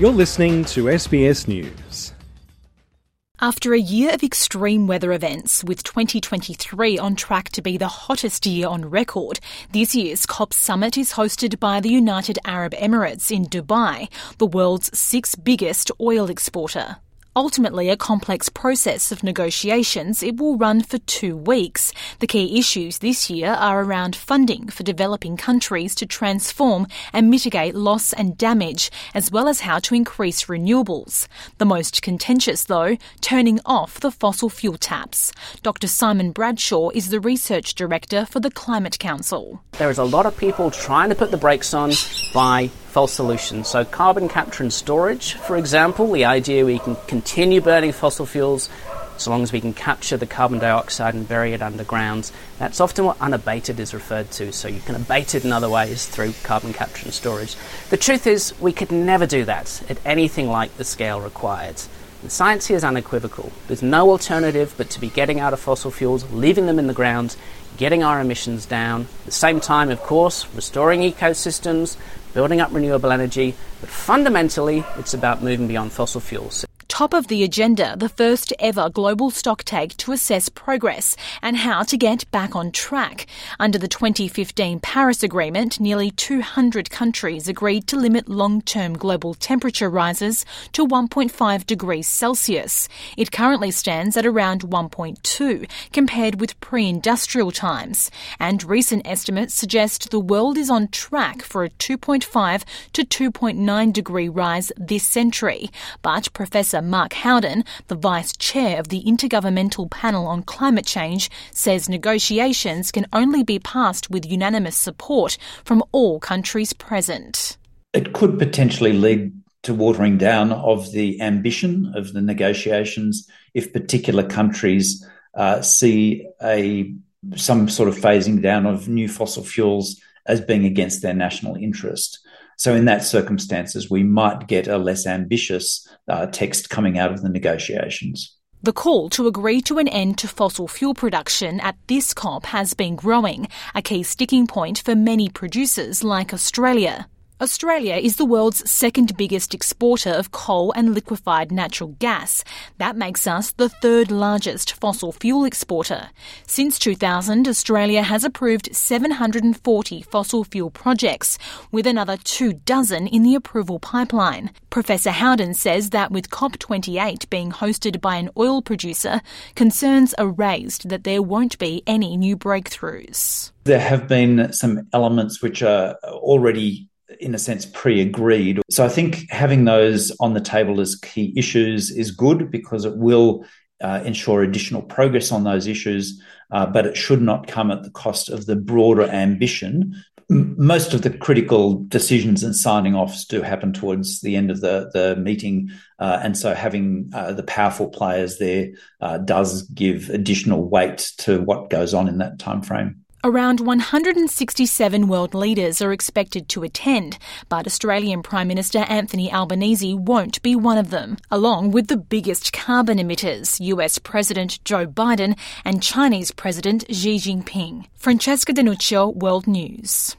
You're listening to SBS News. After a year of extreme weather events, with 2023 on track to be the hottest year on record, this year's COP summit is hosted by the United Arab Emirates in Dubai, the world's sixth biggest oil exporter. Ultimately, a complex process of negotiations, it will run for two weeks. The key issues this year are around funding for developing countries to transform and mitigate loss and damage, as well as how to increase renewables. The most contentious, though, turning off the fossil fuel taps. Dr. Simon Bradshaw is the research director for the Climate Council. There is a lot of people trying to put the brakes on by false solutions. So, carbon capture and storage, for example, the idea we can continue burning fossil fuels so long as we can capture the carbon dioxide and bury it underground. That's often what unabated is referred to, so you can abate it in other ways through carbon capture and storage. The truth is, we could never do that at anything like the scale required. The science here is unequivocal. There's no alternative but to be getting out of fossil fuels, leaving them in the ground, getting our emissions down. At the same time, of course, restoring ecosystems, building up renewable energy, but fundamentally, it's about moving beyond fossil fuels top of the agenda the first ever global stocktake to assess progress and how to get back on track. Under the 2015 Paris Agreement, nearly 200 countries agreed to limit long term global temperature rises to 1.5 degrees Celsius. It currently stands at around 1.2 compared with pre industrial times, and recent estimates suggest the world is on track for a 2.5 to 2.9 degree rise this century. But Professor Mark Howden, the vice chair of the Intergovernmental Panel on Climate Change, says negotiations can only be passed with unanimous support from all countries present. It could potentially lead to watering down of the ambition of the negotiations if particular countries uh, see a some sort of phasing down of new fossil fuels as being against their national interest. So, in that circumstances, we might get a less ambitious uh, text coming out of the negotiations. The call to agree to an end to fossil fuel production at this COP has been growing, a key sticking point for many producers like Australia. Australia is the world's second biggest exporter of coal and liquefied natural gas. That makes us the third largest fossil fuel exporter. Since 2000, Australia has approved 740 fossil fuel projects, with another two dozen in the approval pipeline. Professor Howden says that with COP28 being hosted by an oil producer, concerns are raised that there won't be any new breakthroughs. There have been some elements which are already in a sense, pre agreed. So I think having those on the table as key issues is good because it will uh, ensure additional progress on those issues, uh, but it should not come at the cost of the broader ambition. Most of the critical decisions and signing offs do happen towards the end of the, the meeting. Uh, and so having uh, the powerful players there uh, does give additional weight to what goes on in that time frame. Around 167 world leaders are expected to attend, but Australian Prime Minister Anthony Albanese won't be one of them, along with the biggest carbon emitters, US President Joe Biden and Chinese President Xi Jinping. Francesca Denuccio, World News.